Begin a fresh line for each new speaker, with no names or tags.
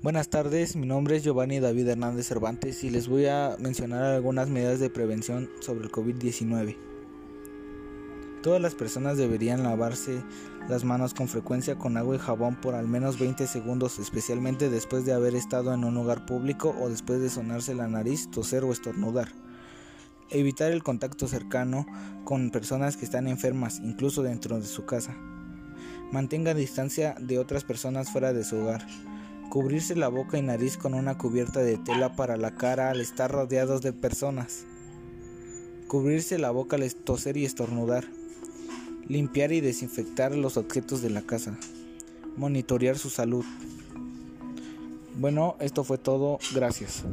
Buenas tardes, mi nombre es Giovanni David Hernández Cervantes y les voy a mencionar algunas medidas de prevención sobre el COVID-19. Todas las personas deberían lavarse las manos con frecuencia con agua y jabón por al menos 20 segundos, especialmente después de haber estado en un lugar público o después de sonarse la nariz, toser o estornudar. Evitar el contacto cercano con personas que están enfermas, incluso dentro de su casa. Mantenga distancia de otras personas fuera de su hogar. Cubrirse la boca y nariz con una cubierta de tela para la cara al estar rodeados de personas. Cubrirse la boca al toser y estornudar. Limpiar y desinfectar los objetos de la casa. Monitorear su salud. Bueno, esto fue todo. Gracias.